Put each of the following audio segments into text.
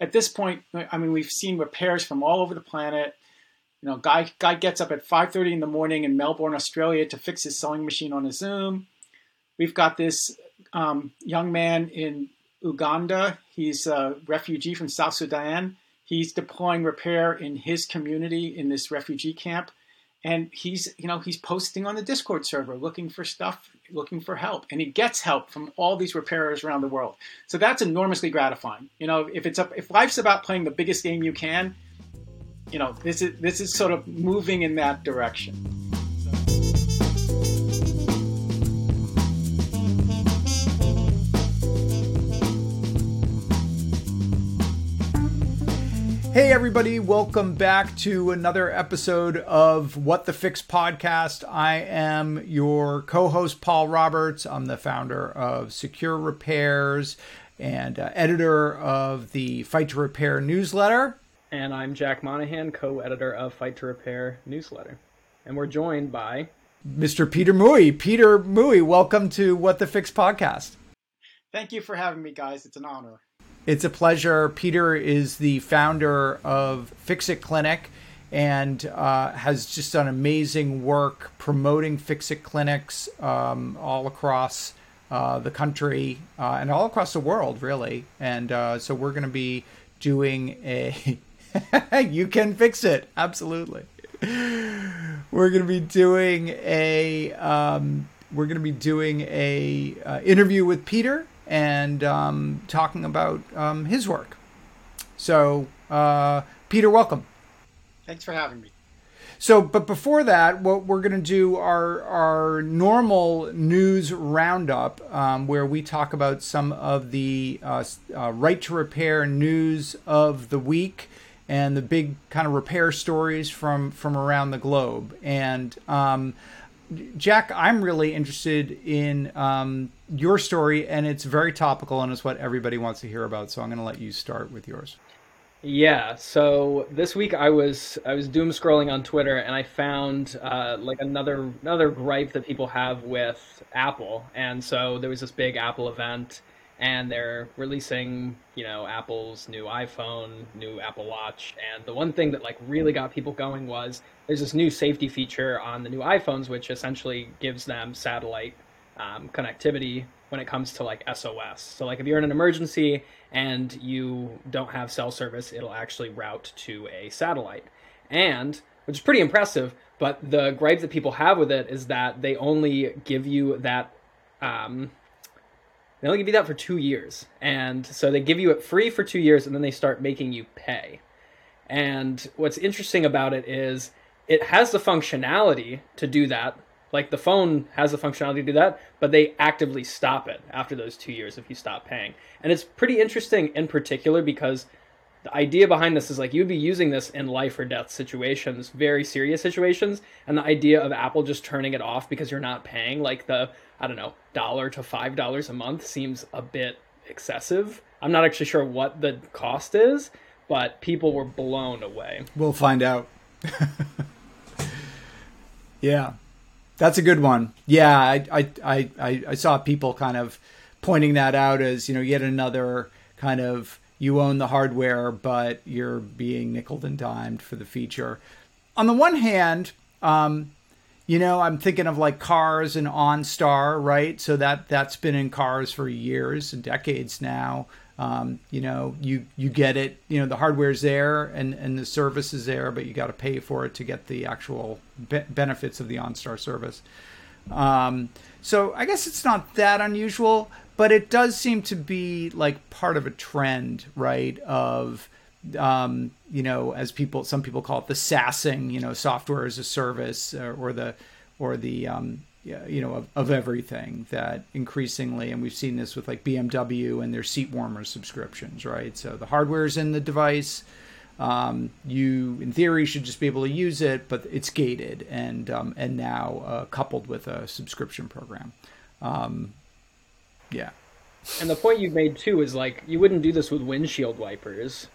at this point, I mean, we've seen repairs from all over the planet. You know, guy guy gets up at 5:30 in the morning in Melbourne, Australia, to fix his sewing machine on a Zoom. We've got this um, young man in Uganda. He's a refugee from South Sudan. He's deploying repair in his community in this refugee camp, and he's you know he's posting on the Discord server looking for stuff, looking for help, and he gets help from all these repairers around the world. So that's enormously gratifying. You know, if it's up, if life's about playing the biggest game you can, you know, this is this is sort of moving in that direction. Hey, everybody, welcome back to another episode of What the Fix podcast. I am your co host, Paul Roberts. I'm the founder of Secure Repairs and uh, editor of the Fight to Repair newsletter. And I'm Jack Monahan, co editor of Fight to Repair newsletter. And we're joined by Mr. Peter Mui. Peter Mui, welcome to What the Fix podcast. Thank you for having me, guys. It's an honor. It's a pleasure. Peter is the founder of Fixit Clinic and uh, has just done amazing work promoting Fixit clinics um, all across uh, the country uh, and all across the world, really. And uh, so we're going to be doing a You Can Fix It. Absolutely. We're going to be doing a. Um, we're going to be doing a uh, interview with Peter and um, talking about um, his work. So, uh, Peter, welcome. Thanks for having me. So, but before that, what we're going to do our our normal news roundup, um, where we talk about some of the uh, uh, right to repair news of the week and the big kind of repair stories from from around the globe. And um, Jack, I'm really interested in um, your story, and it's very topical, and it's what everybody wants to hear about. So I'm going to let you start with yours. Yeah. So this week I was I was doom scrolling on Twitter, and I found uh, like another another gripe that people have with Apple. And so there was this big Apple event, and they're releasing you know Apple's new iPhone, new Apple Watch, and the one thing that like really got people going was there's this new safety feature on the new iPhones, which essentially gives them satellite um, connectivity when it comes to like SOS. So like if you're in an emergency and you don't have cell service, it'll actually route to a satellite. And which is pretty impressive, but the gripe that people have with it is that they only give you that um, they only give you that for two years. And so they give you it free for two years and then they start making you pay. And what's interesting about it is it has the functionality to do that like the phone has the functionality to do that, but they actively stop it after those two years if you stop paying. And it's pretty interesting in particular because the idea behind this is like you'd be using this in life or death situations, very serious situations, and the idea of Apple just turning it off because you're not paying like the I don't know dollar to five dollars a month seems a bit excessive. I'm not actually sure what the cost is, but people were blown away. We'll find out. yeah. That's a good one. Yeah, I, I, I, I saw people kind of pointing that out as you know yet another kind of you own the hardware, but you're being nickel and dimed for the feature. On the one hand, um, you know, I'm thinking of like cars and OnStar, right? So that that's been in cars for years and decades now. Um, you know, you you get it. You know, the hardware's there and and the service is there, but you got to pay for it to get the actual be- benefits of the OnStar service. Um, so I guess it's not that unusual, but it does seem to be like part of a trend, right? Of um, you know, as people, some people call it the SaaSing, you know, software as a service, or, or the or the um, you know of, of, everything that increasingly and we've seen this with like bmw and their seat warmer subscriptions right so the hardware is in the device um, you in theory should just be able to use it but it's gated and um, and now uh, coupled with a subscription program um, yeah and the point you've made too is like you wouldn't do this with windshield wipers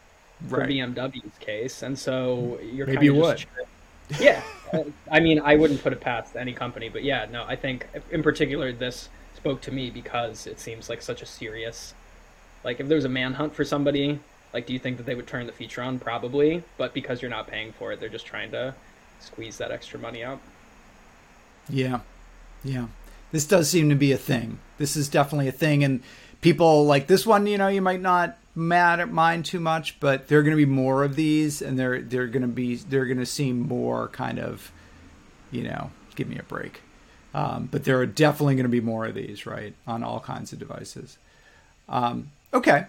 for right. bmw's case and so you're maybe you would yeah, I mean, I wouldn't put it past any company, but yeah, no, I think in particular this spoke to me because it seems like such a serious, like if there's a manhunt for somebody, Like, do you think that they would turn the feature on? Probably, but because you're not paying for it, they're just trying to squeeze that extra money out. Yeah, yeah. This does seem to be a thing. This is definitely a thing, and people like this one. You know, you might not mad at mine too much, but there are going to be more of these, and they're they're going to be they're going to seem more kind of, you know, give me a break. Um, but there are definitely going to be more of these, right, on all kinds of devices. Um, okay,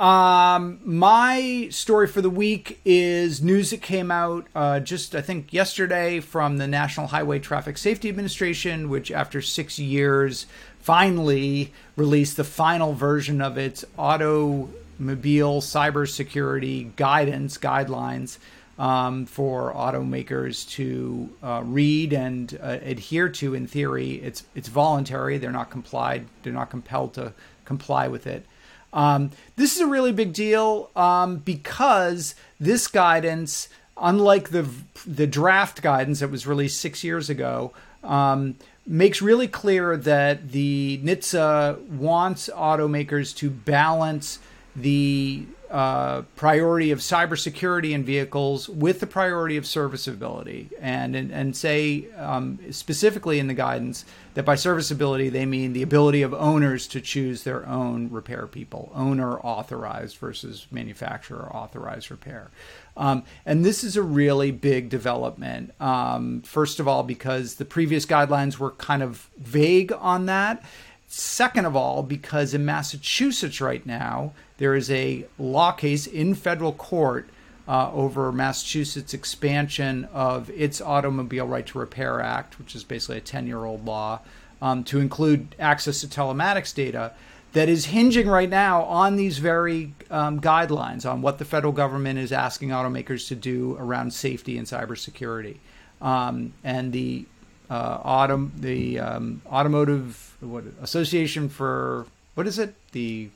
um, my story for the week is news that came out uh, just, I think, yesterday from the National Highway Traffic Safety Administration, which, after six years, finally released the final version of its automobile cybersecurity guidance guidelines um, for automakers to uh, read and uh, adhere to. In theory, it's it's voluntary; they're not complied, they're not compelled to comply with it. Um, this is a really big deal um, because this guidance, unlike the the draft guidance that was released six years ago, um, makes really clear that the NHTSA wants automakers to balance the uh, priority of cybersecurity in vehicles with the priority of serviceability, and and, and say um, specifically in the guidance that by serviceability they mean the ability of owners to choose their own repair people, owner authorized versus manufacturer authorized repair. Um, and this is a really big development. Um, first of all, because the previous guidelines were kind of vague on that. Second of all, because in Massachusetts right now, there is a law case in federal court uh, over Massachusetts' expansion of its Automobile Right to Repair Act, which is basically a 10 year old law, um, to include access to telematics data that is hinging right now on these very um, guidelines on what the federal government is asking automakers to do around safety and cybersecurity. Um, and the uh, autom- the um, automotive what, association for what is it the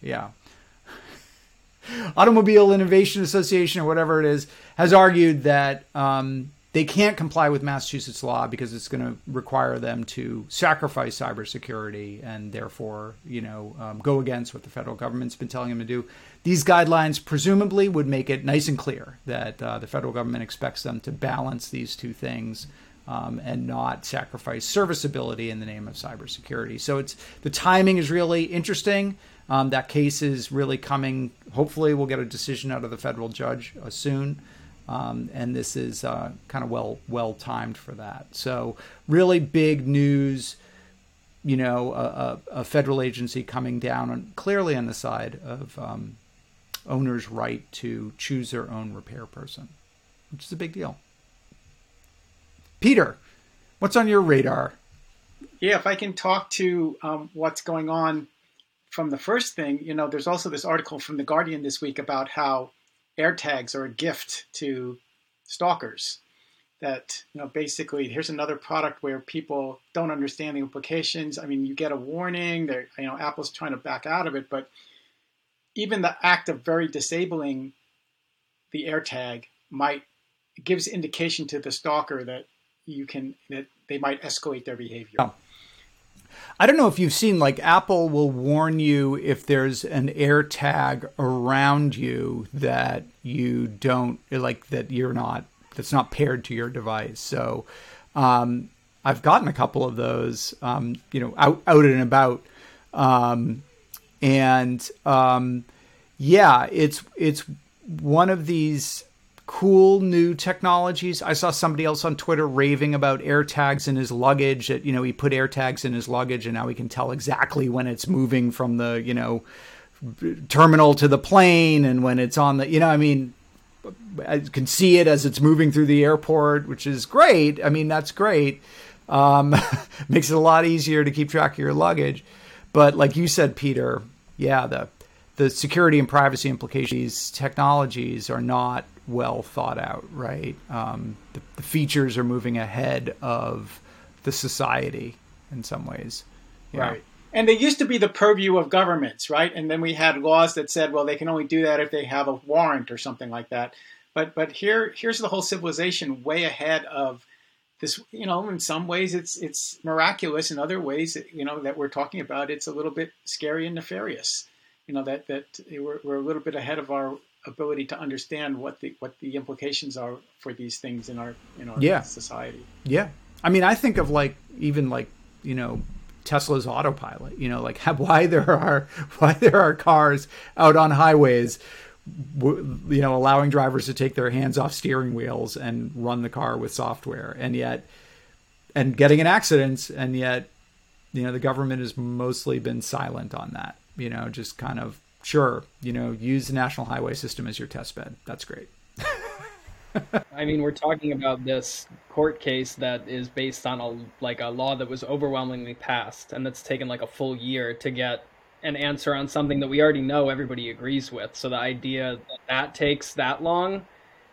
yeah Automobile Innovation Association or whatever it is has argued that um, they can't comply with Massachusetts law because it's going to require them to sacrifice cybersecurity and therefore, you know, um, go against what the federal government's been telling them to do. These guidelines presumably would make it nice and clear that uh, the federal government expects them to balance these two things. Um, and not sacrifice serviceability in the name of cybersecurity. So it's the timing is really interesting. Um, that case is really coming. Hopefully, we'll get a decision out of the federal judge uh, soon. Um, and this is uh, kind of well well timed for that. So really big news. You know, a, a federal agency coming down on, clearly on the side of um, owners' right to choose their own repair person, which is a big deal. Peter, what's on your radar? Yeah, if I can talk to um, what's going on from the first thing, you know, there's also this article from The Guardian this week about how AirTags are a gift to stalkers. That, you know, basically here's another product where people don't understand the implications. I mean, you get a warning, you know, Apple's trying to back out of it, but even the act of very disabling the AirTag might gives indication to the stalker that you can that they might escalate their behavior. Oh. I don't know if you've seen like Apple will warn you if there's an AirTag around you that you don't like that you're not that's not paired to your device. So um, I've gotten a couple of those, um, you know, out out and about, um, and um, yeah, it's it's one of these cool new technologies. I saw somebody else on Twitter raving about AirTags in his luggage. That you know he put AirTags in his luggage, and now he can tell exactly when it's moving from the you know terminal to the plane, and when it's on the you know I mean. I can see it as it's moving through the airport, which is great. I mean, that's great. Um, makes it a lot easier to keep track of your luggage. But like you said, Peter, yeah, the the security and privacy implications technologies are not well thought out, right? Um, the, the, features are moving ahead of the society in some ways. Right. And they used to be the purview of governments, right? And then we had laws that said, well, they can only do that if they have a warrant or something like that. But but here here's the whole civilization way ahead of this. You know, in some ways it's it's miraculous. In other ways, you know, that we're talking about, it's a little bit scary and nefarious. you know that that we're, we're a little bit ahead of our ability to understand what the what the implications are for these things in our in our yeah. society. Yeah, I mean, I think of like even like you know Tesla's autopilot. You know, like why there are why there are cars out on highways, you know, allowing drivers to take their hands off steering wheels and run the car with software, and yet, and getting in accidents, and yet, you know, the government has mostly been silent on that. You know, just kind of sure, you know, use the national highway system as your test bed. That's great. I mean, we're talking about this court case that is based on a like a law that was overwhelmingly passed, and that's taken like a full year to get an answer on something that we already know everybody agrees with. So the idea that that takes that long,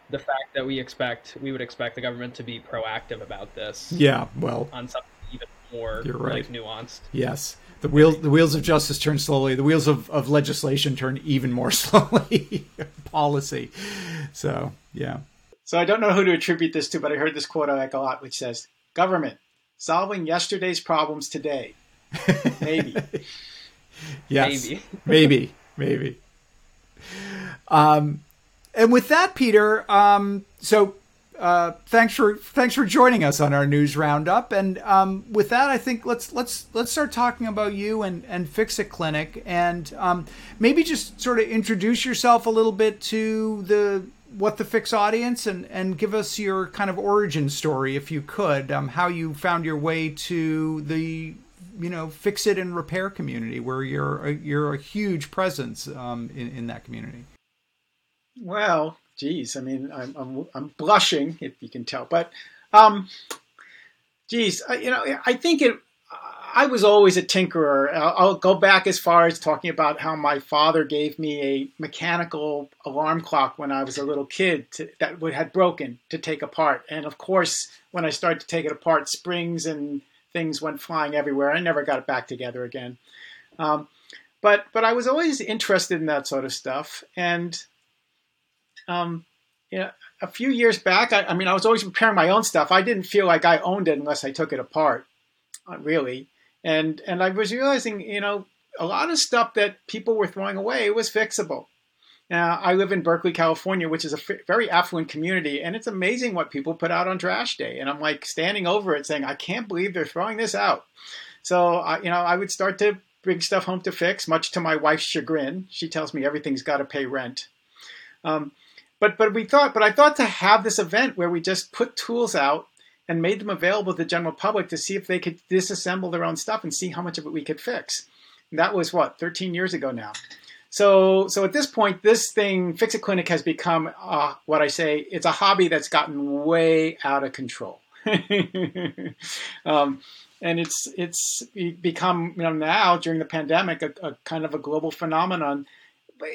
the fact that we expect we would expect the government to be proactive about this. Yeah, well, on something even more you're right. like nuanced. Yes. The wheels, the wheels of justice turn slowly. The wheels of, of legislation turn even more slowly. Policy. So, yeah. So I don't know who to attribute this to, but I heard this quote I like a lot, which says, "Government solving yesterday's problems today." Maybe. yes. Maybe. maybe. Maybe. Um, and with that, Peter. Um, so uh, thanks for thanks for joining us on our news roundup. And um, with that, I think let's let's let's start talking about you and and Fixit Clinic, and um, maybe just sort of introduce yourself a little bit to the what the fix audience and and give us your kind of origin story if you could um, how you found your way to the you know fix it and repair community where you're a, you're a huge presence um, in, in that community well geez i mean i'm i'm, I'm blushing if you can tell but um geez you know i think it I was always a tinkerer. I'll, I'll, go back as far as talking about how my father gave me a mechanical alarm clock when I was a little kid to, that would, had broken to take apart. And of course, when I started to take it apart, springs and things went flying everywhere. I never got it back together again. Um, but but I was always interested in that sort of stuff. And um, you know, a few years back, I, I mean, I was always repairing my own stuff. I didn't feel like I owned it unless I took it apart. Really and and I was realizing, you know, a lot of stuff that people were throwing away was fixable. Now, I live in Berkeley, California, which is a f- very affluent community, and it's amazing what people put out on trash day. And I'm like standing over it, saying, "I can't believe they're throwing this out." So, I, you know, I would start to bring stuff home to fix, much to my wife's chagrin. She tells me everything's got to pay rent. Um, but but we thought, but I thought to have this event where we just put tools out and made them available to the general public to see if they could disassemble their own stuff and see how much of it we could fix. And that was what 13 years ago now. So, so at this point, this thing, Fixit Clinic, has become uh, what I say. It's a hobby that's gotten way out of control, um, and it's it's become you know now during the pandemic a, a kind of a global phenomenon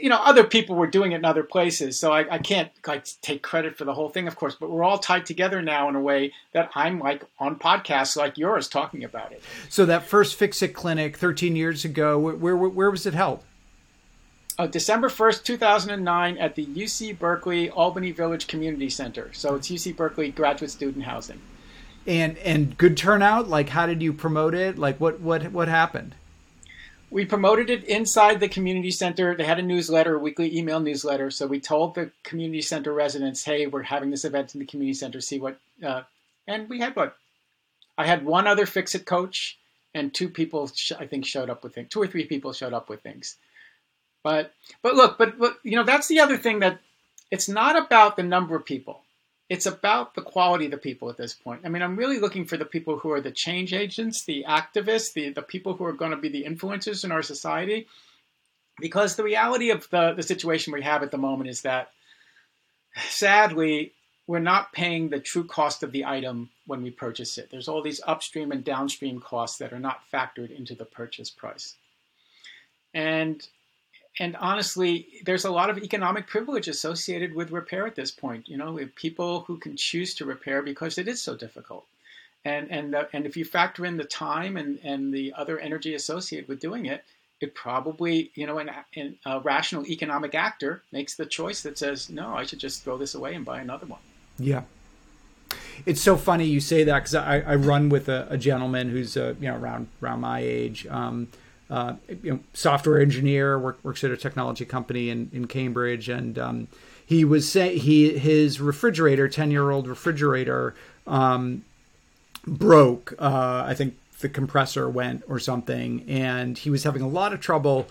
you know, other people were doing it in other places, so I, I, can't like take credit for the whole thing, of course. But we're all tied together now in a way that I'm like on podcasts like yours talking about it. So that first Fixit clinic 13 years ago, where where, where was it held? Uh, December 1st, 2009, at the UC Berkeley Albany Village Community Center. So it's UC Berkeley graduate student housing. And and good turnout. Like, how did you promote it? Like, what what what happened? We promoted it inside the community center. They had a newsletter, a weekly email newsletter. So we told the community center residents, "Hey, we're having this event in the community center. See what." Uh, and we had what? I had one other fix it coach, and two people sh- I think showed up with things. Two or three people showed up with things. But but look, but but you know that's the other thing that it's not about the number of people it's about the quality of the people at this point. I mean, I'm really looking for the people who are the change agents, the activists, the, the people who are going to be the influencers in our society. Because the reality of the, the situation we have at the moment is that sadly, we're not paying the true cost of the item when we purchase it. There's all these upstream and downstream costs that are not factored into the purchase price. And and honestly, there's a lot of economic privilege associated with repair at this point. You know, people who can choose to repair because it is so difficult. And and the, and if you factor in the time and, and the other energy associated with doing it, it probably you know an, an, a rational economic actor makes the choice that says no, I should just throw this away and buy another one. Yeah, it's so funny you say that because I, I run with a, a, gentleman who's uh, you know around around my age. Um, uh, you know, software engineer, work, works at a technology company in, in Cambridge, and um, he was saying he his refrigerator, ten year old refrigerator, um, broke. Uh, I think the compressor went or something, and he was having a lot of trouble.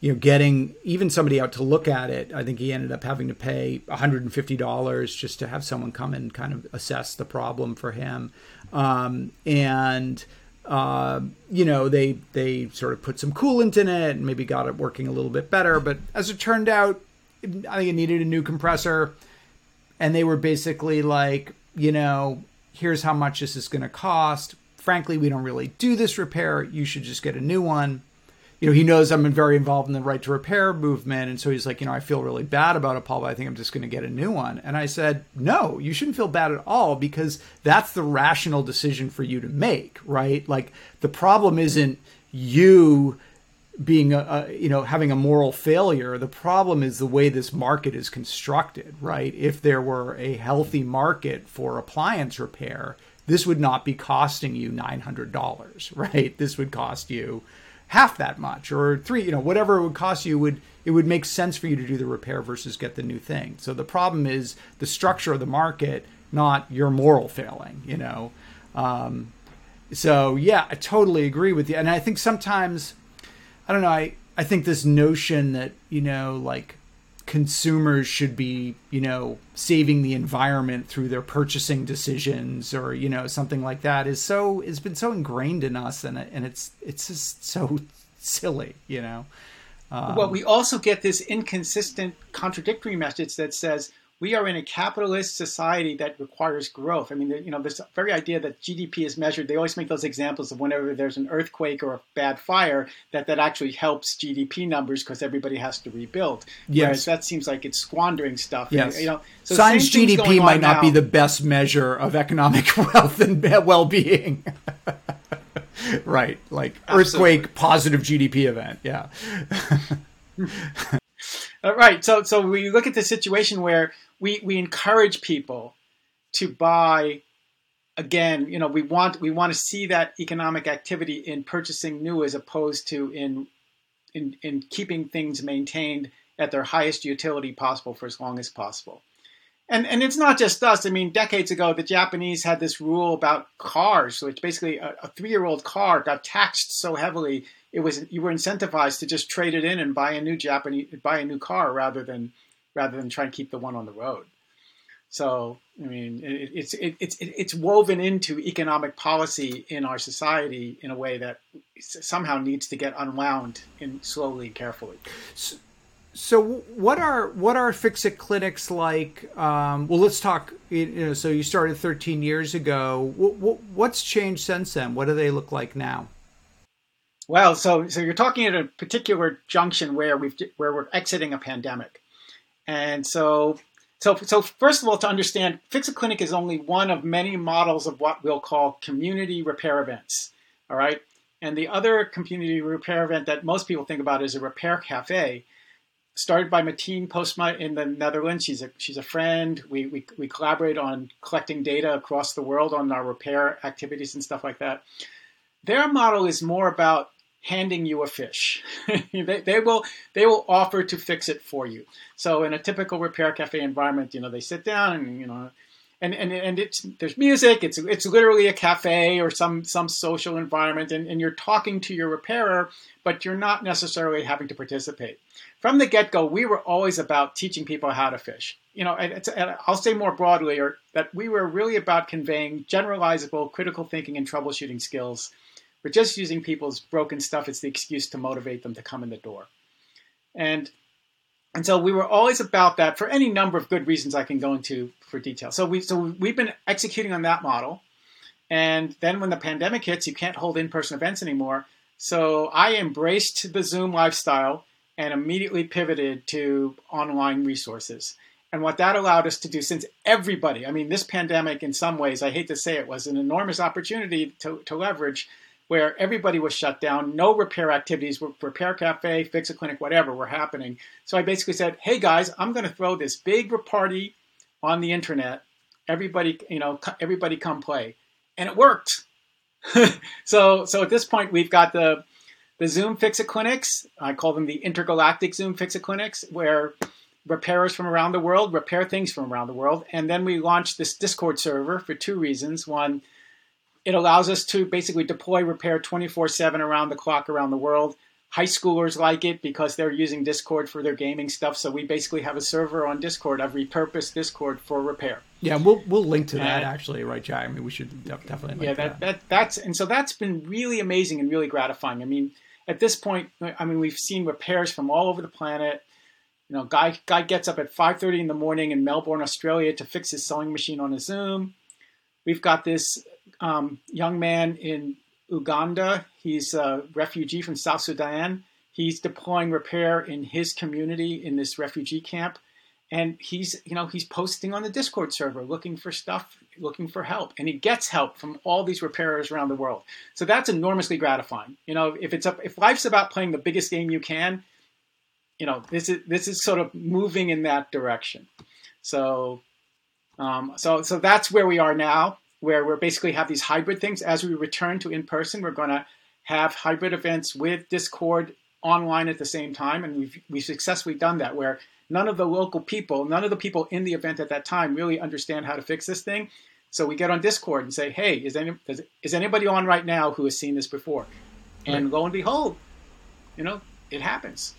You know, getting even somebody out to look at it. I think he ended up having to pay $150 just to have someone come and kind of assess the problem for him. Um, and uh, you know, they they sort of put some coolant in it and maybe got it working a little bit better. But as it turned out, I think it needed a new compressor, and they were basically like, you know, here's how much this is going to cost. Frankly, we don't really do this repair. You should just get a new one you know, he knows I'm very involved in the right to repair movement. And so he's like, you know, I feel really bad about it, Paul, but I think I'm just going to get a new one. And I said, no, you shouldn't feel bad at all because that's the rational decision for you to make, right? Like the problem isn't you being a, a, you know having a moral failure the problem is the way this market is constructed right if there were a healthy market for appliance repair this would not be costing you $900 right this would cost you half that much or three you know whatever it would cost you would it would make sense for you to do the repair versus get the new thing. So the problem is the structure of the market not your moral failing you know? Um, so yeah i totally agree with you. And i think sometimes i don't know i i think this notion that you know like consumers should be, you know, saving the environment through their purchasing decisions or, you know, something like that is so it's been so ingrained in us and and it's it's just so silly, you know. Um, well, we also get this inconsistent contradictory message that says we are in a capitalist society that requires growth. I mean, you know, this very idea that GDP is measured. They always make those examples of whenever there's an earthquake or a bad fire, that that actually helps GDP numbers because everybody has to rebuild. Yes. Whereas that seems like it's squandering stuff. Yes. And, you know, so science GDP might not now. be the best measure of economic wealth and well-being. right, like Absolutely. earthquake positive GDP event. Yeah. Uh, right. So so we look at the situation where we we encourage people to buy again you know we want we want to see that economic activity in purchasing new as opposed to in in in keeping things maintained at their highest utility possible for as long as possible. And and it's not just us. I mean decades ago the japanese had this rule about cars which basically a, a three-year-old car got taxed so heavily it was you were incentivized to just trade it in and buy a new japanese buy a new car rather than rather than try and keep the one on the road. So, I mean, it, it's it, it's it's woven into economic policy in our society in a way that somehow needs to get unwound in slowly and carefully. So, so what are what are fix-it clinics like? Um, well, let's talk. You know, so you started 13 years ago. What, what's changed since then? What do they look like now? Well, so so you're talking at a particular junction where we've where we're exiting a pandemic. And so, so, so first of all, to understand, Fixit Clinic is only one of many models of what we'll call community repair events. All right. And the other community repair event that most people think about is a repair cafe, started by Martine Postma in the Netherlands. She's a she's a friend. We, we we collaborate on collecting data across the world on our repair activities and stuff like that. Their model is more about handing you a fish. they, they, will they will offer to fix it for you. So in a typical repair cafe environment, you know, they sit down and you know, and and, and it's there's music. It's it's literally a cafe or some some social environment, and, and you're talking to your repairer, but you're not necessarily having to participate. From the get go, we were always about teaching people how to fish. You know, and, I'll say more broadly, or that we were really about conveying generalizable critical thinking and troubleshooting skills we're just using people's broken stuff as the excuse to motivate them to come in the door. And and so we were always about that for any number of good reasons I can go into for detail. So we so we've been executing on that model. And then when the pandemic hits, you can't hold in-person events anymore. So I embraced the Zoom lifestyle and immediately pivoted to online resources. And what that allowed us to do, since everybody, I mean, this pandemic in some ways, I hate to say it, was an enormous opportunity to, to leverage where everybody was shut down, no repair activities, repair cafe, fix a clinic, whatever were happening. So I basically said, hey guys, I'm going to throw this big party on the internet. Everybody, you know, everybody come play, and it worked. so so at this point we've got the the Zoom Fixit clinics. I call them the intergalactic Zoom Fixit clinics, where repairers from around the world repair things from around the world. And then we launched this Discord server for two reasons. One, it allows us to basically deploy repair 24 7 around the clock around the world. High schoolers like it because they're using Discord for their gaming stuff. So we basically have a server on Discord. I've repurposed Discord for repair. Yeah, we'll we'll link to that actually, right, Jack? I mean, we should definitely. yeah, that, that that that's and so that's been really amazing and really gratifying. I mean, at this point, I mean, we've seen repairs from all over the planet. You know, guy guy gets up at 5:30 in the morning in Melbourne, Australia, to fix his sewing machine on a Zoom. We've got this um, young man in Uganda. He's a refugee from South Sudan. He's deploying repair in his community in this refugee camp, and he's you know he's posting on the Discord server looking for stuff, looking for help, and he gets help from all these repairers around the world. So that's enormously gratifying. You know, if it's if life's about playing the biggest game you can, you know this is this is sort of moving in that direction. So, um, so so that's where we are now where we're basically have these hybrid things. As we return to in person, we're going to have hybrid events with Discord online at the same time, and we've we've successfully done that. Where none of the local people, none of the people in the event at that time, really understand how to fix this thing. So we get on Discord and say, "Hey, is any is, is anybody on right now who has seen this before?" And right. lo and behold, you know, it happens.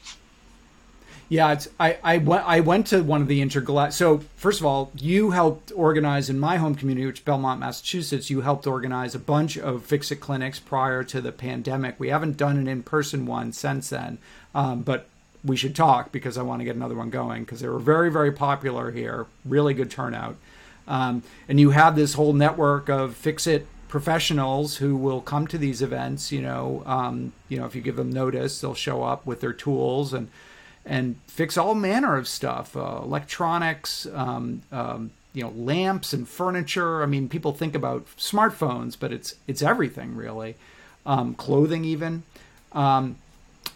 Yeah, it's, I, I, went, I went to one of the intergalactic. So, first of all, you helped organize in my home community, which Belmont, Massachusetts, you helped organize a bunch of Fixit clinics prior to the pandemic. We haven't done an in person one since then, um, but we should talk because I want to get another one going because they were very, very popular here. Really good turnout. Um, and you have this whole network of Fix It professionals who will come to these events. You know, um, you know, if you give them notice, they'll show up with their tools and and fix all manner of stuff, uh, electronics, um, um, you know, lamps and furniture. I mean, people think about smartphones, but it's it's everything really, um, clothing even. Um,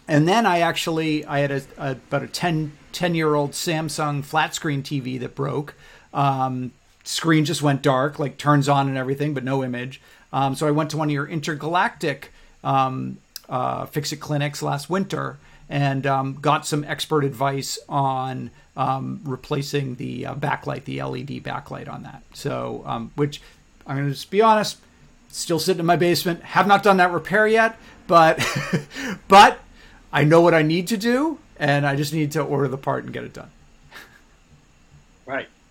and then I actually I had a, a, about a 10, 10 year old Samsung flat screen TV that broke. Um, screen just went dark, like turns on and everything, but no image. Um, so I went to one of your intergalactic uh, fix it clinics last winter and um, got some expert advice on um, replacing the uh, backlight, the LED backlight on that. So, um, which I'm going to just be honest, still sitting in my basement. Have not done that repair yet, but but I know what I need to do, and I just need to order the part and get it done.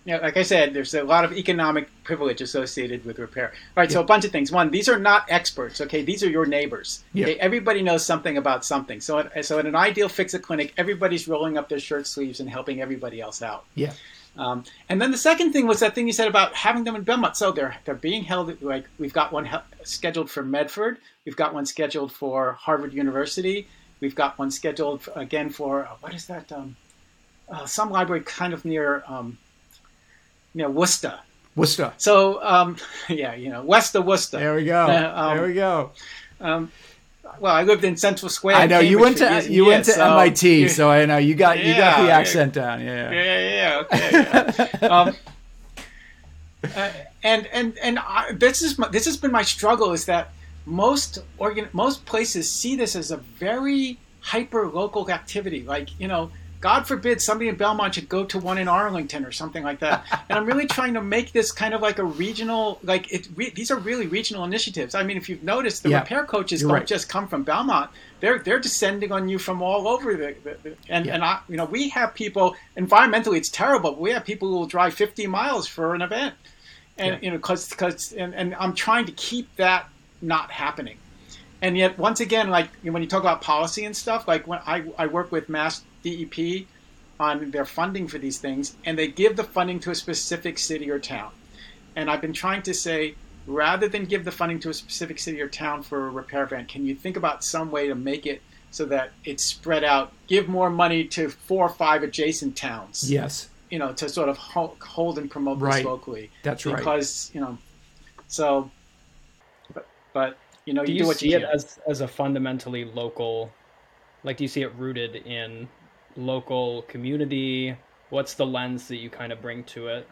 You know, like I said, there's a lot of economic privilege associated with repair. All right, yeah. so a bunch of things. One, these are not experts. Okay, these are your neighbors. Yeah. Okay? Everybody knows something about something. So, so in an ideal fix it clinic, everybody's rolling up their shirt sleeves and helping everybody else out. Yeah. Um, and then the second thing was that thing you said about having them in Belmont. So they're they're being held. Like we've got one scheduled for Medford. We've got one scheduled for Harvard University. We've got one scheduled again for uh, what is that? Um, uh, some library kind of near. Um, you know, Worcester. Worcester. So, um, yeah, you know, west of Worcester. There we go. Uh, um, there we go. Um, well, I lived in Central Square. I know you went to years you went to so, MIT, so I know you got yeah, you got the accent down. Yeah, yeah, yeah. Okay. Yeah. um, uh, and and and I, this is my, this has been my struggle is that most organ most places see this as a very hyper local activity. Like you know, God forbid somebody in Belmont should go to one in Arlington or something like that. and I'm really trying to make this kind of like a regional, like it. Re, these are really regional initiatives. I mean, if you've noticed, the yeah, repair coaches don't right. just come from Belmont. They're they're descending on you from all over the, the, the and yeah. and I, you know we have people environmentally it's terrible. But we have people who will drive 50 miles for an event, and yeah. you know because because and, and I'm trying to keep that not happening. And yet, once again, like when you talk about policy and stuff, like when I, I work with Mass DEP on their funding for these things, and they give the funding to a specific city or town. And I've been trying to say, rather than give the funding to a specific city or town for a repair event, can you think about some way to make it so that it's spread out? Give more money to four or five adjacent towns. Yes. You know, to sort of hold and promote right. this locally. That's right. Because you know, so, but, but you know, do you, you do what see you it as as a fundamentally local, like do you see it rooted in local community? What's the lens that you kind of bring to it?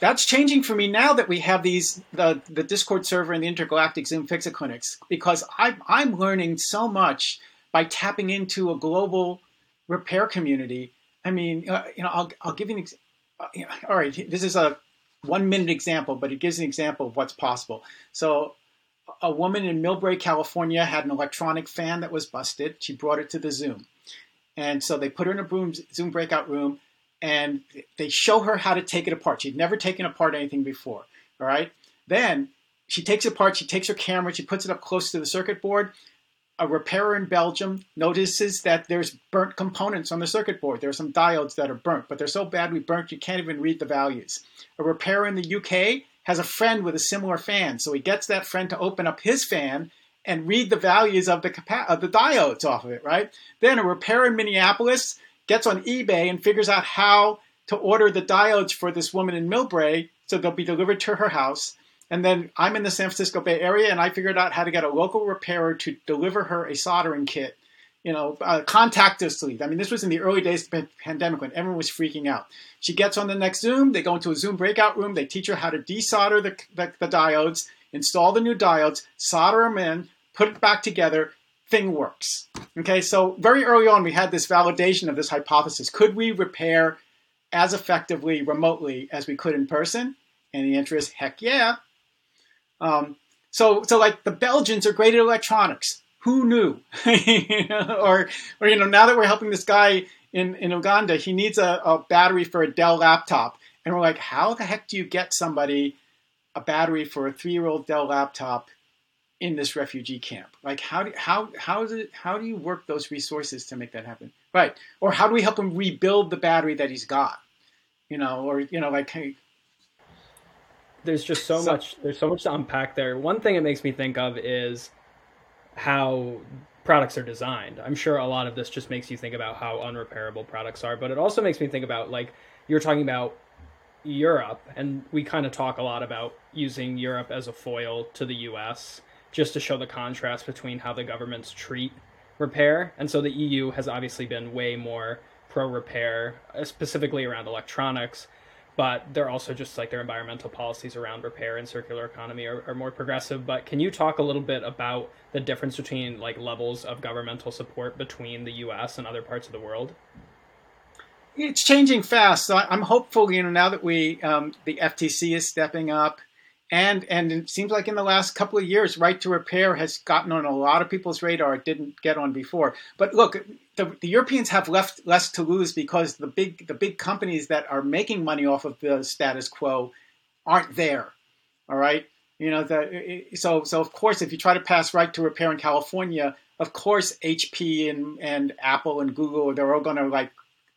that's changing for me now that we have these the the Discord server and the intergalactic Zoom Fixit clinics because I I'm learning so much by tapping into a global repair community. I mean, uh, you know, I'll I'll give you an ex- uh, all right. This is a one minute example, but it gives an example of what's possible. So. A woman in Millbrae, California had an electronic fan that was busted. She brought it to the Zoom. And so they put her in a Zoom breakout room and they show her how to take it apart. She'd never taken apart anything before. All right. Then she takes it apart. She takes her camera. She puts it up close to the circuit board. A repairer in Belgium notices that there's burnt components on the circuit board. There are some diodes that are burnt, but they're so badly burnt you can't even read the values. A repairer in the UK has a friend with a similar fan, so he gets that friend to open up his fan and read the values of the capa- of the diodes off of it. Right. Then a repairer in Minneapolis gets on eBay and figures out how to order the diodes for this woman in Millbrae so they'll be delivered to her house. And then I'm in the San Francisco Bay Area and I figured out how to get a local repairer to deliver her a soldering kit, you know, uh, contactlessly. I mean, this was in the early days of the pandemic when everyone was freaking out. She gets on the next Zoom, they go into a Zoom breakout room, they teach her how to desolder the, the, the diodes, install the new diodes, solder them in, put it back together, thing works. Okay, so very early on, we had this validation of this hypothesis. Could we repair as effectively remotely as we could in person? And the answer is heck yeah. Um, so, so like the Belgians are great at electronics. Who knew? or, or you know, now that we're helping this guy in, in Uganda, he needs a, a battery for a Dell laptop, and we're like, how the heck do you get somebody a battery for a three-year-old Dell laptop in this refugee camp? Like how do how how is it how do you work those resources to make that happen? Right. Or how do we help him rebuild the battery that he's got? You know, or you know, like hey, there's just so, so much there's so much to unpack there. One thing it makes me think of is how products are designed. I'm sure a lot of this just makes you think about how unrepairable products are, but it also makes me think about like you're talking about Europe, and we kind of talk a lot about using Europe as a foil to the US just to show the contrast between how the governments treat repair. And so the EU has obviously been way more pro repair, uh, specifically around electronics, but they're also just like their environmental policies around repair and circular economy are, are more progressive. But can you talk a little bit about the difference between like levels of governmental support between the US and other parts of the world? It's changing fast. So I'm hopeful, you know, now that we um, the FTC is stepping up, and and it seems like in the last couple of years, right to repair has gotten on a lot of people's radar. It didn't get on before. But look, the, the Europeans have left less to lose because the big the big companies that are making money off of the status quo aren't there. All right, you know the so so of course if you try to pass right to repair in California, of course HP and and Apple and Google they're all going to like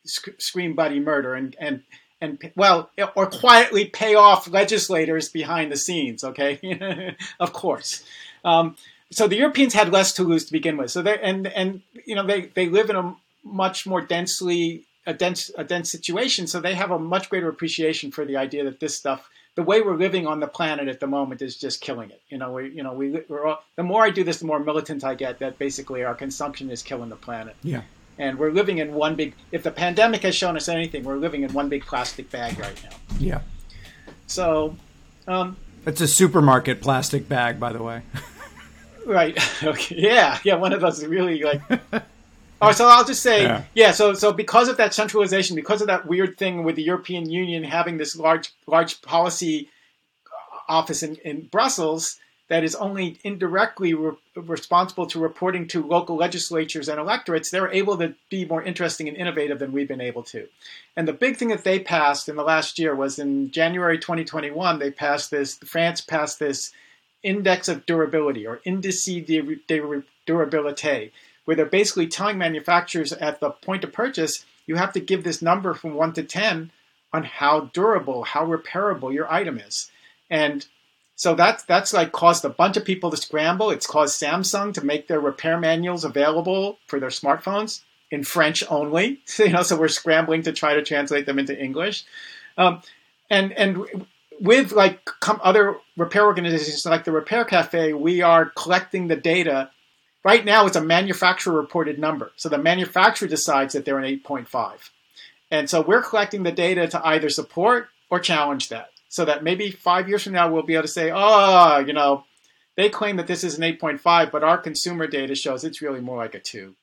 sc- scream bloody murder and and and well, or quietly pay off legislators behind the scenes. Okay, of course. Um, so the Europeans had less to lose to begin with. So they and and you know they they live in a much more densely a dense a dense situation. So they have a much greater appreciation for the idea that this stuff. The way we're living on the planet at the moment is just killing it. You know, we, you know, we, we're all, the more I do this, the more militant I get. That basically our consumption is killing the planet. Yeah and we're living in one big if the pandemic has shown us anything we're living in one big plastic bag right now. Yeah. So um, it's a supermarket plastic bag by the way. Right. Okay. Yeah. Yeah one of those really like oh so i'll just say yeah. yeah so so because of that centralization because of that weird thing with the european union having this large large policy office in, in brussels that is only indirectly re- responsible to reporting to local legislatures and electorates, they're able to be more interesting and innovative than we've been able to. And the big thing that they passed in the last year was in January 2021, they passed this, France passed this index of durability or indice de, de durabilité, where they're basically telling manufacturers at the point of purchase, you have to give this number from 1 to 10 on how durable, how repairable your item is. And so that's that's like caused a bunch of people to scramble. It's caused Samsung to make their repair manuals available for their smartphones in French only. you know, so we're scrambling to try to translate them into English. Um, and and with like other repair organizations like the Repair Cafe, we are collecting the data. Right now, it's a manufacturer reported number. So the manufacturer decides that they're an 8.5. And so we're collecting the data to either support or challenge that. So that maybe five years from now we'll be able to say, oh, you know, they claim that this is an 8.5, but our consumer data shows it's really more like a two.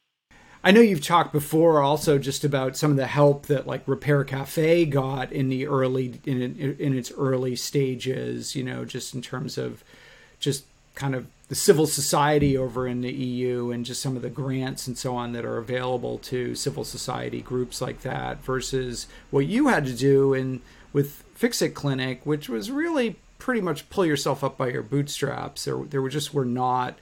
I know you've talked before also just about some of the help that like Repair Cafe got in the early in in its early stages, you know, just in terms of just kind of the civil society over in the EU and just some of the grants and so on that are available to civil society groups like that versus what you had to do in with Fixit Clinic, which was really pretty much pull yourself up by your bootstraps. There, there were just were not,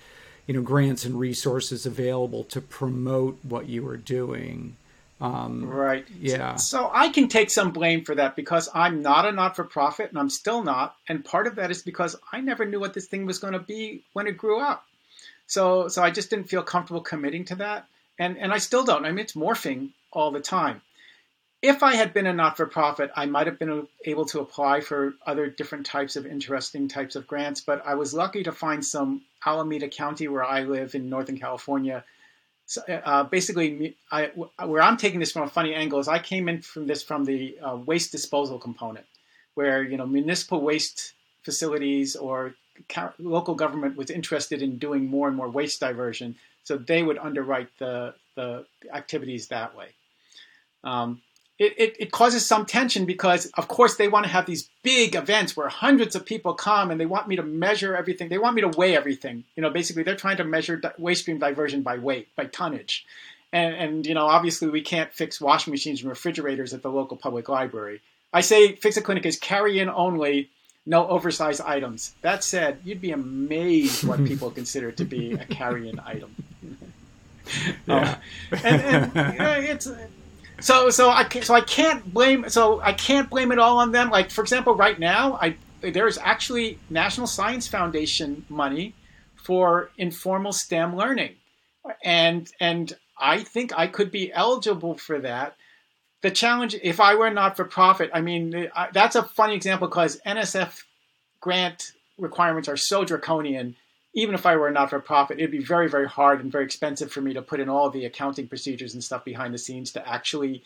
you know, grants and resources available to promote what you were doing. Um, right. Yeah. So I can take some blame for that because I'm not a not for profit and I'm still not. And part of that is because I never knew what this thing was going to be when it grew up. So so I just didn't feel comfortable committing to that. And and I still don't. I mean it's morphing all the time. If I had been a not for profit, I might have been able to apply for other different types of interesting types of grants, but I was lucky to find some Alameda County where I live in Northern California so, uh, basically, I, where I'm taking this from a funny angle is I came in from this from the uh, waste disposal component, where you know municipal waste facilities or local government was interested in doing more and more waste diversion, so they would underwrite the the activities that way. Um, it, it, it, causes some tension because, of course, they want to have these big events where hundreds of people come and they want me to measure everything. They want me to weigh everything. You know, basically, they're trying to measure waste stream diversion by weight, by tonnage. And, and, you know, obviously, we can't fix washing machines and refrigerators at the local public library. I say Fixit Clinic is carry in only, no oversized items. That said, you'd be amazed what people consider to be a carry in item. yeah. Um, and, and you know, it's so so I so I can't blame so I can't blame it all on them. Like for example, right now, I there's actually National Science Foundation money for informal STEM learning, and and I think I could be eligible for that. The challenge, if I were not for profit, I mean, that's a funny example because NSF grant requirements are so draconian even if I were a not for profit, it'd be very, very hard and very expensive for me to put in all the accounting procedures and stuff behind the scenes to actually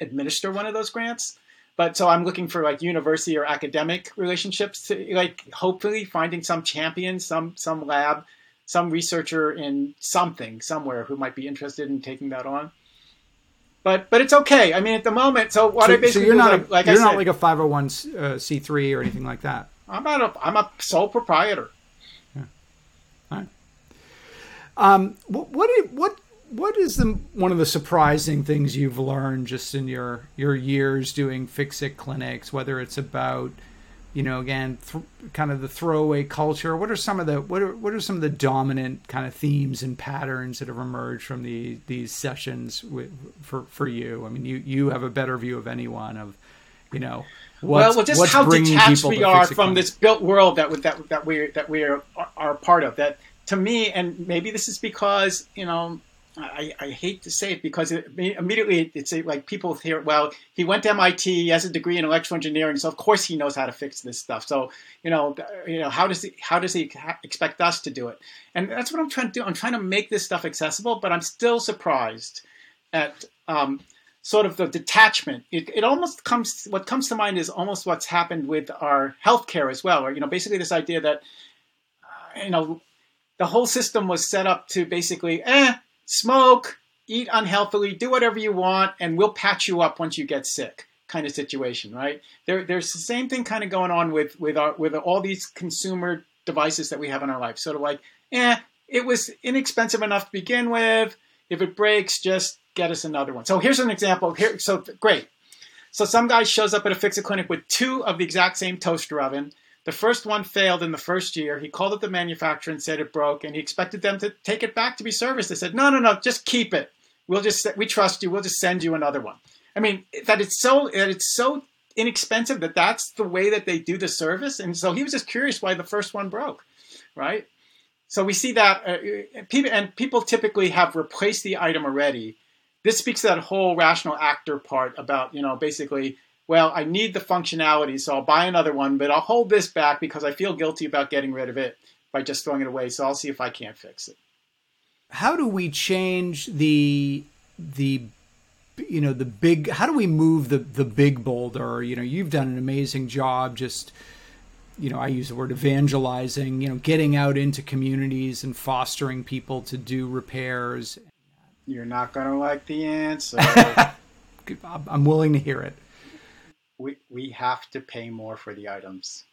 administer one of those grants. But so I'm looking for like university or academic relationships to like hopefully finding some champion, some some lab, some researcher in something somewhere who might be interested in taking that on. But but it's okay. I mean, at the moment, so what so, I basically so you're not like, a, like you're I not said, like a 501 uh, c3 or anything like that. I'm not a I'm a sole proprietor. Um, what what what what is the one of the surprising things you've learned just in your your years doing Fixit clinics? Whether it's about you know again th- kind of the throwaway culture. What are some of the what are what are some of the dominant kind of themes and patterns that have emerged from the these sessions with, for for you? I mean, you you have a better view of anyone of you know well, well, just how detached we are from this built world that that that we that we are are part of. That to me, and maybe this is because you know, I, I hate to say it because it, immediately it's like people hear, well, he went to MIT, he has a degree in electrical engineering, so of course he knows how to fix this stuff. So you know, you know, how does he how does he expect us to do it? And that's what I'm trying to do. I'm trying to make this stuff accessible, but I'm still surprised at. Um, sort of the detachment. It, it almost comes. What comes to mind is almost what's happened with our healthcare as well, or you know, basically this idea that uh, you know the whole system was set up to basically, eh, smoke, eat unhealthily, do whatever you want, and we'll patch you up once you get sick kind of situation, right? There, there's the same thing kind of going on with with our with all these consumer devices that we have in our life. Sort of like, eh, it was inexpensive enough to begin with. If it breaks, just get us another one. So here's an example. Here, so great. So some guy shows up at a Fixit clinic with two of the exact same toaster oven. The first one failed in the first year. He called up the manufacturer and said it broke, and he expected them to take it back to be serviced. They said, "No, no, no, just keep it. We'll just we trust you. We'll just send you another one." I mean, that it's so that it's so inexpensive that that's the way that they do the service, and so he was just curious why the first one broke, right? So we see that uh, people and people typically have replaced the item already. This speaks to that whole rational actor part about you know basically well, I need the functionality, so I'll buy another one, but I'll hold this back because I feel guilty about getting rid of it by just throwing it away. So I'll see if I can't fix it. How do we change the the you know the big how do we move the the big boulder you know you've done an amazing job just you know i use the word evangelizing you know getting out into communities and fostering people to do repairs you're not going to like the answer i'm willing to hear it we we have to pay more for the items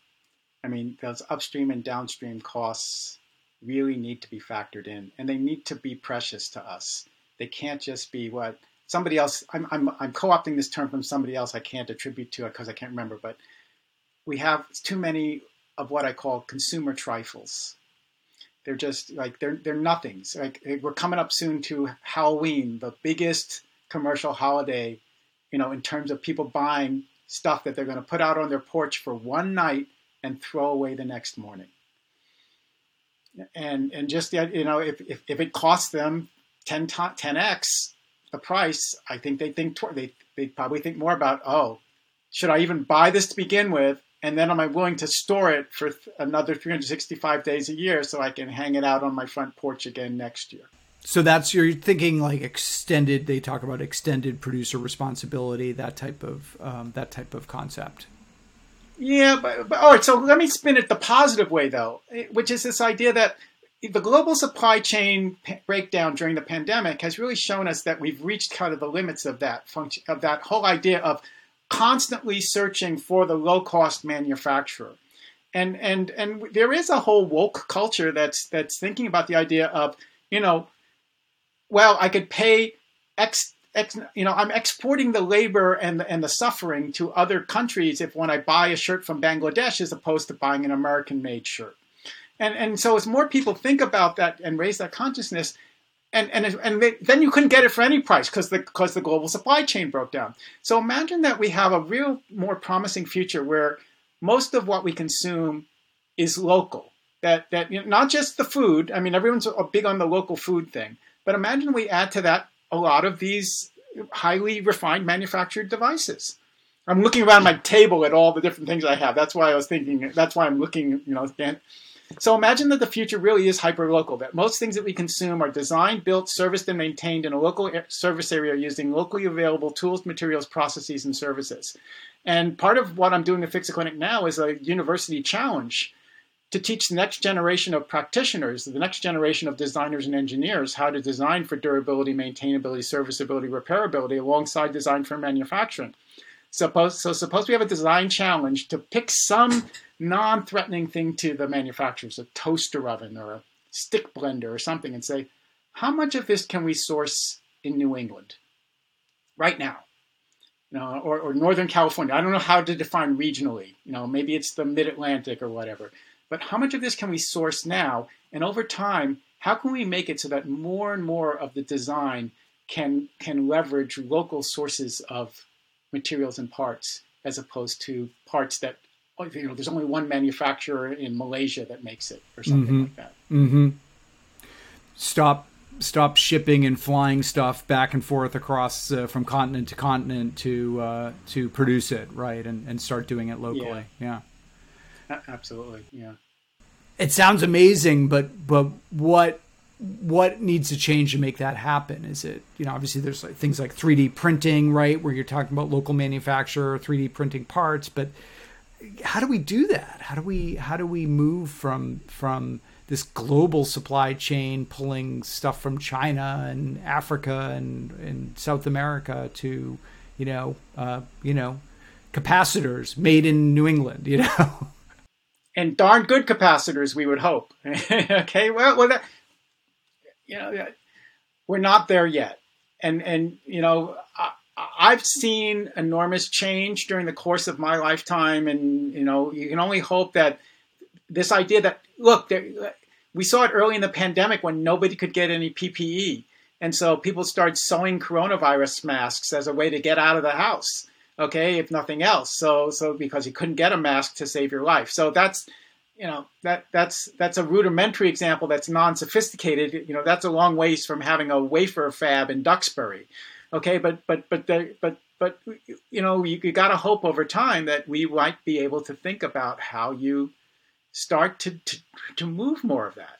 i mean those upstream and downstream costs really need to be factored in and they need to be precious to us they can't just be what somebody else. I'm I'm I'm co-opting this term from somebody else. I can't attribute to it because I can't remember. But we have too many of what I call consumer trifles. They're just like they're they're nothings. Like we're coming up soon to Halloween, the biggest commercial holiday, you know, in terms of people buying stuff that they're going to put out on their porch for one night and throw away the next morning. And and just you know, if if, if it costs them 10 10x the price, I think they think they they probably think more about oh, should I even buy this to begin with, and then am I willing to store it for th- another 365 days a year so I can hang it out on my front porch again next year? So that's you're thinking like extended. They talk about extended producer responsibility, that type of um, that type of concept. Yeah, but, but all right. So let me spin it the positive way though, which is this idea that the global supply chain breakdown during the pandemic has really shown us that we've reached kind of the limits of that function of that whole idea of constantly searching for the low cost manufacturer. And and and there is a whole woke culture that's that's thinking about the idea of you know well i could pay x x you know i'm exporting the labor and the, and the suffering to other countries if when i buy a shirt from bangladesh as opposed to buying an american made shirt. And and so as more people think about that and raise that consciousness, and and and they, then you couldn't get it for any price because the because the global supply chain broke down. So imagine that we have a real more promising future where most of what we consume is local. That that you know, not just the food. I mean, everyone's big on the local food thing, but imagine we add to that a lot of these highly refined manufactured devices. I'm looking around my table at all the different things I have. That's why I was thinking. That's why I'm looking. You know, so imagine that the future really is hyper-local, that most things that we consume are designed, built, serviced, and maintained in a local service area using locally available tools, materials, processes, and services. And part of what I'm doing at Fixit Clinic now is a university challenge to teach the next generation of practitioners, the next generation of designers and engineers, how to design for durability, maintainability, serviceability, repairability, alongside design for manufacturing. Suppose, so suppose we have a design challenge to pick some non-threatening thing to the manufacturers, a toaster oven or a stick blender or something, and say, how much of this can we source in New England right now? You know, or, or Northern California. I don't know how to define regionally. You know, maybe it's the Mid-Atlantic or whatever. But how much of this can we source now? And over time, how can we make it so that more and more of the design can can leverage local sources of materials and parts as opposed to parts that you know, there's only one manufacturer in Malaysia that makes it, or something mm-hmm. like that. Mm-hmm. Stop, stop shipping and flying stuff back and forth across uh, from continent to continent to uh, to produce it, right, and and start doing it locally. Yeah, yeah. absolutely. Yeah. It sounds amazing, but but what what needs to change to make that happen? Is it, you know, obviously there's like things like 3D printing, right, where you're talking about local manufacturer, 3D printing parts, but how do we do that? How do we how do we move from from this global supply chain pulling stuff from China and Africa and, and South America to you know uh, you know capacitors made in New England, you know. And darn good capacitors, we would hope. okay, well, well, that, you know, we're not there yet, and and you know, I've seen enormous change during the course of my lifetime, and you know, you can only hope that this idea that look, there, we saw it early in the pandemic when nobody could get any PPE, and so people started sewing coronavirus masks as a way to get out of the house. Okay, if nothing else, so so because you couldn't get a mask to save your life, so that's you know that that's that's a rudimentary example that's non-sophisticated. You know, that's a long ways from having a wafer fab in Duxbury. Okay, but but but the, but but you know you, you got to hope over time that we might be able to think about how you start to, to to move more of that.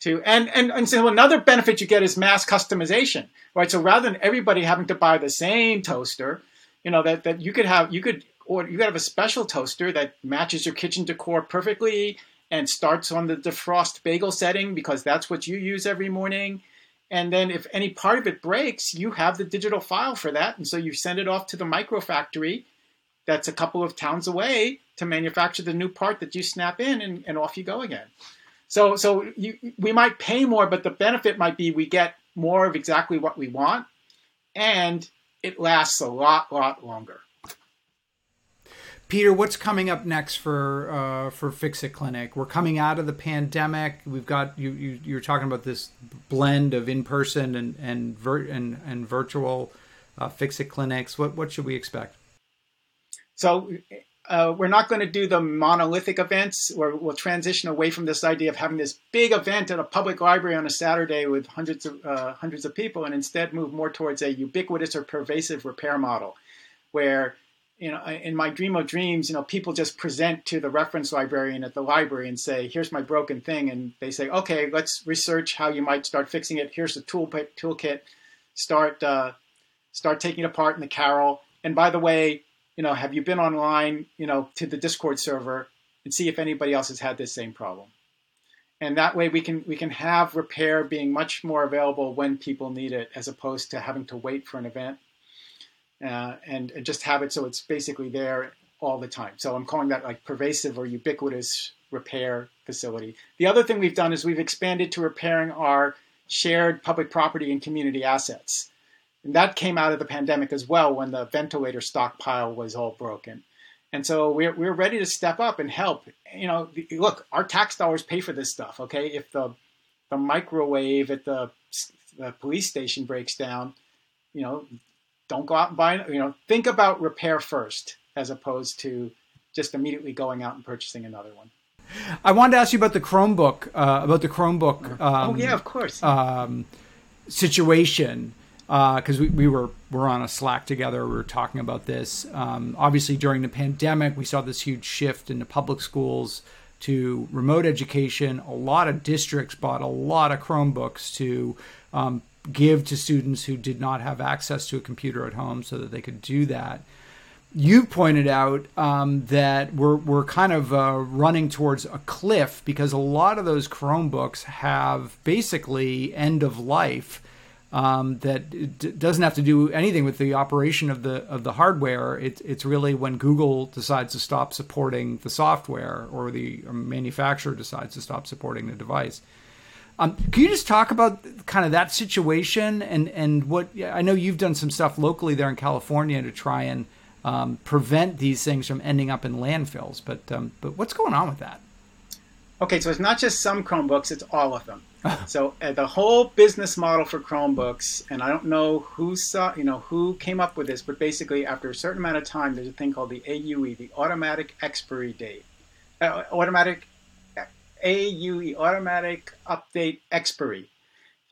to and and and so another benefit you get is mass customization, right? So rather than everybody having to buy the same toaster, you know that that you could have you could or you could have a special toaster that matches your kitchen decor perfectly and starts on the defrost bagel setting because that's what you use every morning. And then if any part of it breaks, you have the digital file for that. And so you send it off to the micro factory that's a couple of towns away to manufacture the new part that you snap in and, and off you go again. So, so you, we might pay more, but the benefit might be we get more of exactly what we want and it lasts a lot, lot longer. Peter, what's coming up next for uh, for Fixit Clinic? We're coming out of the pandemic. We've got you. you you're talking about this blend of in person and and vir- and, and virtual uh, Fixit clinics. What what should we expect? So uh, we're not going to do the monolithic events. Where we'll transition away from this idea of having this big event at a public library on a Saturday with hundreds of uh, hundreds of people, and instead move more towards a ubiquitous or pervasive repair model, where you know, in my dream of dreams, you know, people just present to the reference librarian at the library and say, "Here's my broken thing," and they say, "Okay, let's research how you might start fixing it. Here's the tool toolkit. Start uh, start taking it apart in the carrel. And by the way, you know, have you been online, you know, to the Discord server and see if anybody else has had this same problem?" And that way, we can we can have repair being much more available when people need it, as opposed to having to wait for an event uh, and, and just have it so it's basically there all the time. So I'm calling that like pervasive or ubiquitous repair facility. The other thing we've done is we've expanded to repairing our shared public property and community assets. And that came out of the pandemic as well when the ventilator stockpile was all broken. And so we're, we're ready to step up and help. You know, look, our tax dollars pay for this stuff, okay? If the, the microwave at the, the police station breaks down, you know, don't go out and buy, you know, think about repair first as opposed to just immediately going out and purchasing another one. I wanted to ask you about the Chromebook, uh, about the Chromebook. Um, oh yeah, of course. Um, situation because uh, we, we were we're on a Slack together. We were talking about this. Um, obviously, during the pandemic, we saw this huge shift in the public schools to remote education. A lot of districts bought a lot of Chromebooks to um, give to students who did not have access to a computer at home so that they could do that. You pointed out um, that we're, we're kind of uh, running towards a cliff because a lot of those Chromebooks have basically end of life. Um, that d- doesn't have to do anything with the operation of the of the hardware. It, it's really when Google decides to stop supporting the software or the manufacturer decides to stop supporting the device. Um, can you just talk about kind of that situation and and what I know you've done some stuff locally there in California to try and um, prevent these things from ending up in landfills, but um, but what's going on with that? Okay, so it's not just some Chromebooks; it's all of them. so uh, the whole business model for Chromebooks, and I don't know who saw, you know, who came up with this, but basically, after a certain amount of time, there's a thing called the AUE, the automatic expiry date, uh, automatic AUE, automatic update expiry.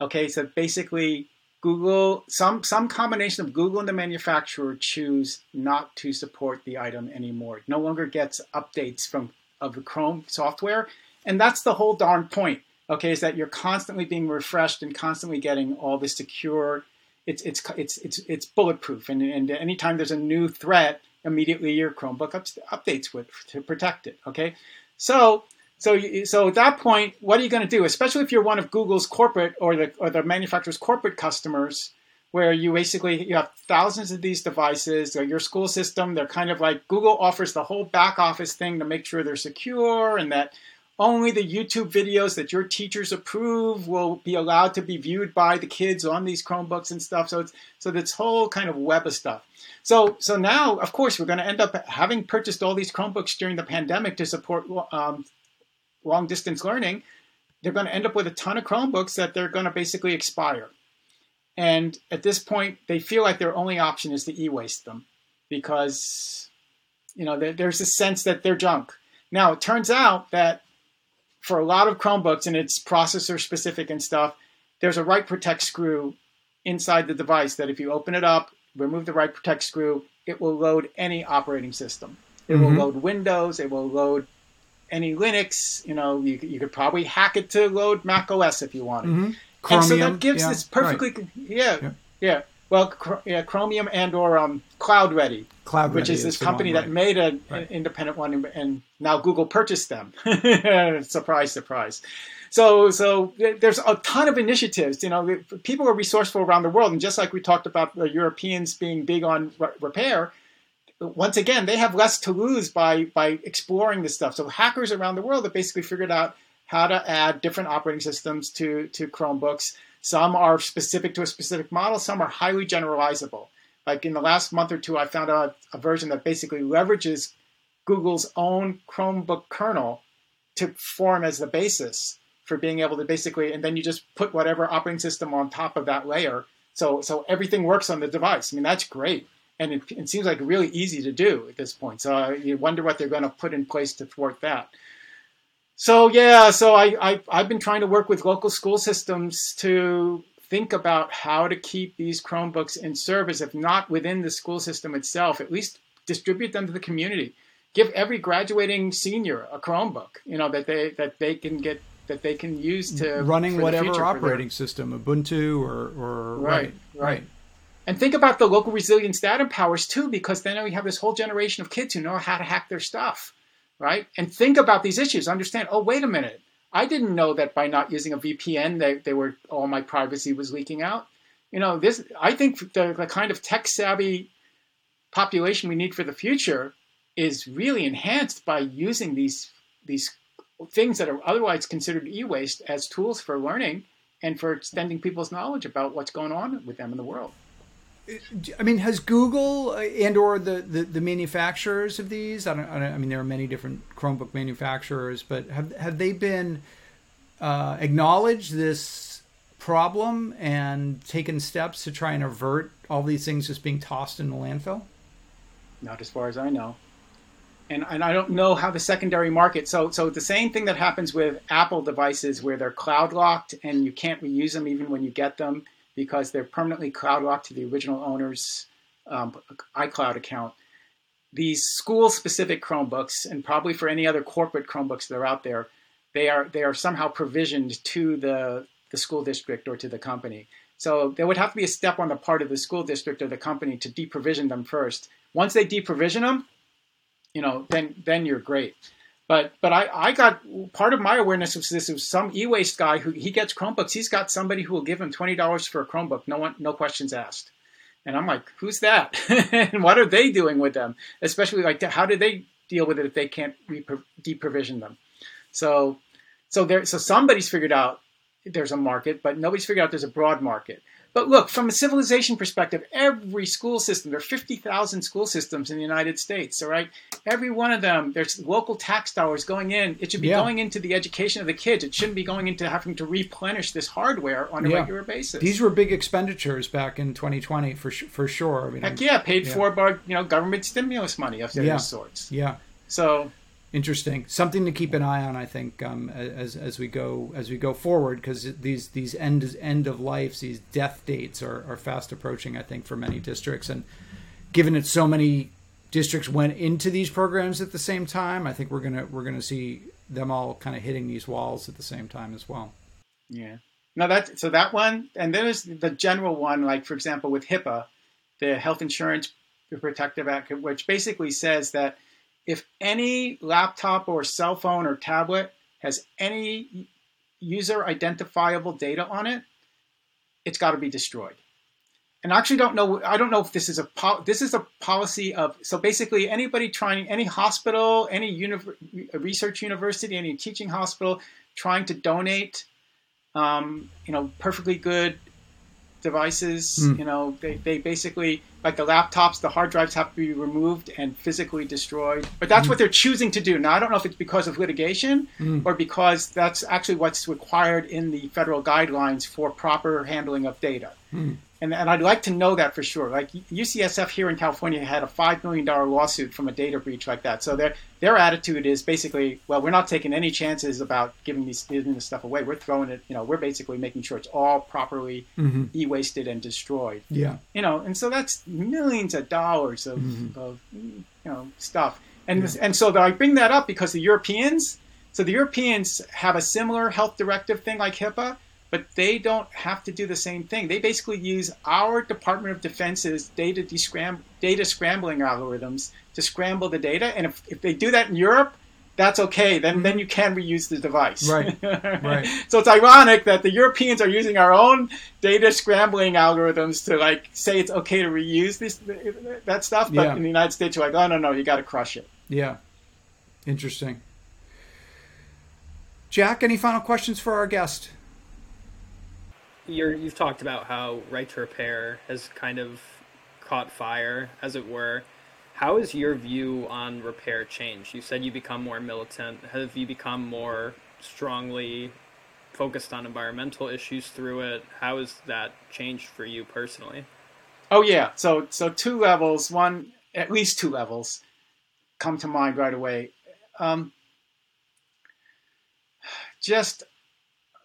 Okay, so basically Google, some, some combination of Google and the manufacturer choose not to support the item anymore. It no longer gets updates from of the Chrome software. And that's the whole darn point. Okay, is that you're constantly being refreshed and constantly getting all the secure. It's it's it's it's it's bulletproof, and and anytime there's a new threat, immediately your Chromebook up, updates with to protect it. Okay, so so, so at that point, what are you going to do? Especially if you're one of Google's corporate or the or the manufacturer's corporate customers, where you basically you have thousands of these devices. Or your school system, they're kind of like Google offers the whole back office thing to make sure they're secure and that only the YouTube videos that your teachers approve will be allowed to be viewed by the kids on these Chromebooks and stuff. So it's so this whole kind of web of stuff. So so now, of course, we're going to end up having purchased all these Chromebooks during the pandemic to support um, long distance learning, they're going to end up with a ton of Chromebooks that they're going to basically expire. And at this point, they feel like their only option is to e-waste them because, you know, there's a sense that they're junk. Now, it turns out that for a lot of Chromebooks, and it's processor specific and stuff, there's a write protect screw inside the device that if you open it up, remove the write protect screw, it will load any operating system. It mm-hmm. will load Windows, it will load any Linux, you know, you, you could probably hack it to load Mac OS if you wanted. Mhm. And so that gives yeah, this perfectly, yeah, Yeah. yeah, Well, yeah, Chromium and or um, Cloud Ready, Cloud which Ready is this the company one, that made a, Right. an independent one, and, and now Google purchased them. surprise, surprise. So, so there's a ton of initiatives. You know, people are resourceful around the world, and just like we talked about the Europeans being big on re- repair, once again they have less to lose by by exploring this stuff. So hackers around the world have basically figured out how to add different operating systems to to Chromebooks. Some are specific to a specific model. Some are highly generalizable. Like in the last month or two, I found a, a version that basically leverages Google's own Chromebook kernel to form as the basis for being able to basically, and then you just put whatever operating system on top of that layer. So, so everything works on the device. I mean, that's great. And it, it seems like really easy to do at this point. So uh, you wonder what they're going to put in place to thwart that. So yeah, so I, I I've been trying to work with local school systems to think about how to keep these Chromebooks in service, if not within the school system itself, at least distribute them to the community. Give every graduating senior a Chromebook, you know, that they that they can get that they can use to running whatever future, for their- operating system, Ubuntu or or Right, right, right. And think about the local resilience data powers too, because then we have this whole generation of kids who know how to hack their stuff, right? And think about these issues. Understand, oh, wait a minute. I didn't know that by not using a VPN, they, they were all my privacy was leaking out. You know, this I think the, the kind of tech savvy population we need for the future is really enhanced by using these these things that are otherwise considered e-waste as tools for learning and for extending people's knowledge about what's going on with them in the world. I mean, has Google uh, and or the, the, the manufacturers of these? I don't, I don't. I mean, there are many different Chromebook manufacturers, but have have they been uh, acknowledged this problem and taken steps to try and avert all these things just being tossed in the landfill? Not as far as I know. And, and I don't know how the secondary market. So so the same thing that happens with Apple devices where they're cloud locked and you can't reuse them even when you get them because they're permanently cloud locked to the original owner's um, iCloud account. These school specific Chromebooks and probably for any other corporate Chromebooks that are out there, they are they are somehow provisioned to the the school district or to the company. So there would have to be a step on the part of the school district or the company to deprovision them first. Once they deprovision them, you know, then then you're great. But but I, I got part of my awareness was this was some e-waste guy who he gets Chromebooks. He's got somebody who will give him twenty dollars for a Chromebook, no one no questions asked. And I'm like, who's that? and what are they doing with them? Especially like how do they deal with it if they can't deprovision them? So so there so somebody's figured out there's a market, but nobody's figured out there's a broad market. But look, from a civilization perspective, every school system, there are 50,000 school systems in the United States, all right? Every one of them, there's local tax dollars going in. It should be Yeah. going into the education of the kids. It shouldn't be going into having to replenish this hardware on a Yeah. regular basis. These were big expenditures back in 2020 for for sure. I mean, Heck yeah, paid Yeah. for by you know government stimulus money of various sorts. yeah. So interesting. Something to keep an eye on i think um, as as we go as we go forward because these these end end of lives these death dates are, are fast approaching i think for many districts. And given that so many districts went into these programs at the same time i think we're gonna we're gonna see them all kind of hitting these walls at the same time as well. Yeah. No, that so that one, and then there's the general one, like for example with HIPAA, the Health Insurance Protective Act, which basically says that if any laptop or cell phone or tablet has any user identifiable data on it, it's got to be destroyed. And I actually don't know. I don't know if this is a this is a policy of so basically anybody trying any hospital, any univ- research university, any teaching hospital trying to donate um, you know, perfectly good devices. Mm. You know, they, they basically like the laptops, the hard drives have to be removed and physically destroyed. But that's what they're choosing to do. Now, I don't know if it's because of litigation Mm. or because that's actually what's required in the federal guidelines for proper handling of data. And, and I'd like to know that for sure. Like UCSF here in California had a five million dollar lawsuit from a data breach like that. So their their attitude is basically, well, we're not taking any chances about giving these giving this stuff away. We're throwing it. You know, we're basically making sure it's all properly mm-hmm. e-wasted and destroyed. yeah You know, and so that's millions of dollars of, Mhm. of you know stuff. And yeah. and so I bring that up because the Europeans, so the Europeans have a similar health directive thing like HIPAA, but they don't have to do the same thing. They basically use our Department of Defense's data descram- data scrambling algorithms to scramble the data. And if, if they do that in Europe, that's okay. Then mm-hmm. then you can reuse the device. Right. right. so it's ironic that the Europeans are using our own data scrambling algorithms to like say it's okay to reuse this that stuff, but yeah. in the United States you're like, oh no no, you got to crush it. Yeah. Interesting. Jack, any final questions for our guest? You you've talked about how right to repair has kind of caught fire, as it were. How has your view on repair changed? You said you become more militant. Have you become more strongly focused on environmental issues through it? How has that changed for you personally? Oh yeah, so so two levels. One, at least two levels, come to mind right away. Um, just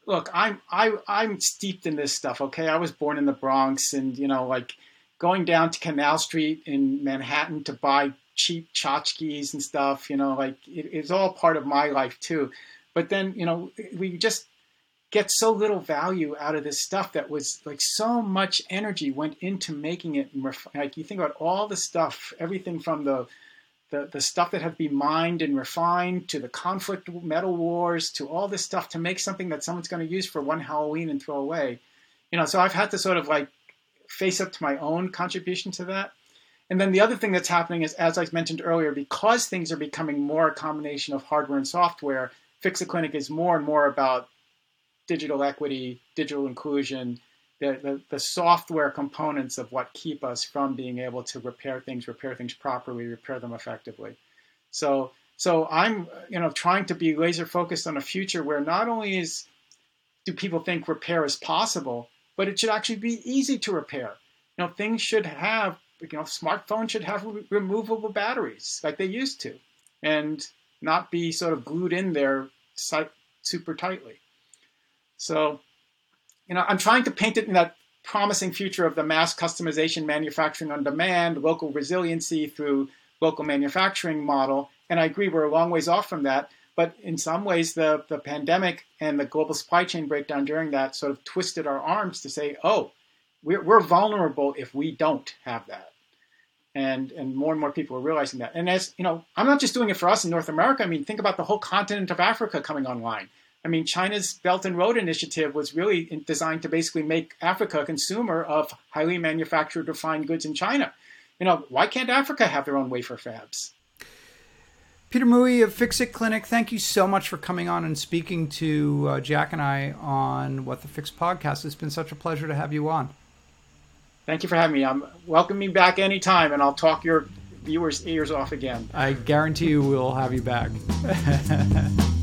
look, I'm I I'm steeped in this stuff. Okay, I was born in the Bronx, and you know, like going down to Canal Street in Manhattan to buy cheap tchotchkes and stuff, you know, like it, it's all part of my life too. But then, you know, we just get so little value out of this stuff that was like so much energy went into making it. Like you think about all the stuff, everything from the the, the stuff that had been mined and refined to the conflict metal wars to all this stuff to make something that someone's going to use for one Halloween and throw away. You know, so I've had to sort of like face up to my own contribution to that. And then the other thing that's happening is, as I mentioned earlier, because things are becoming more a combination of hardware and software, Fixit Clinic is more and more about digital equity, digital inclusion, the, the, the, software components of what keep us from being able to repair things, repair things properly, repair them effectively. So, so I'm, you know, trying to be laser focused on a future where not only is do people think repair is possible, but it should actually be easy to repair. You know, things should have, you know, smartphones should have re- removable batteries like they used to, and not be sort of glued in there super tightly. So, you know, I'm trying to paint it in that promising future of the mass customization, manufacturing on demand, local resiliency through local manufacturing model. And I agree, we're a long ways off from that. But in some ways, the, the pandemic and the global supply chain breakdown during that sort of twisted our arms to say, oh, we're, we're vulnerable if we don't have that. And, and more and more people are realizing that. And as you know, I'm not just doing it for us in North America. I mean, think about the whole continent of Africa coming online. I mean, China's Belt and Road Initiative was really designed to basically make Africa a consumer of highly manufactured refined goods in China. You know, why can't Africa have their own wafer fabs? Peter Mui of Fixit Clinic, thank you so much for coming on and speaking to uh, Jack and I on What the Fix podcast. It's been such a pleasure to have you on. Thank you for having me. I'm welcome me back anytime, and I'll talk your viewers' ears off again. I guarantee you we'll have you back.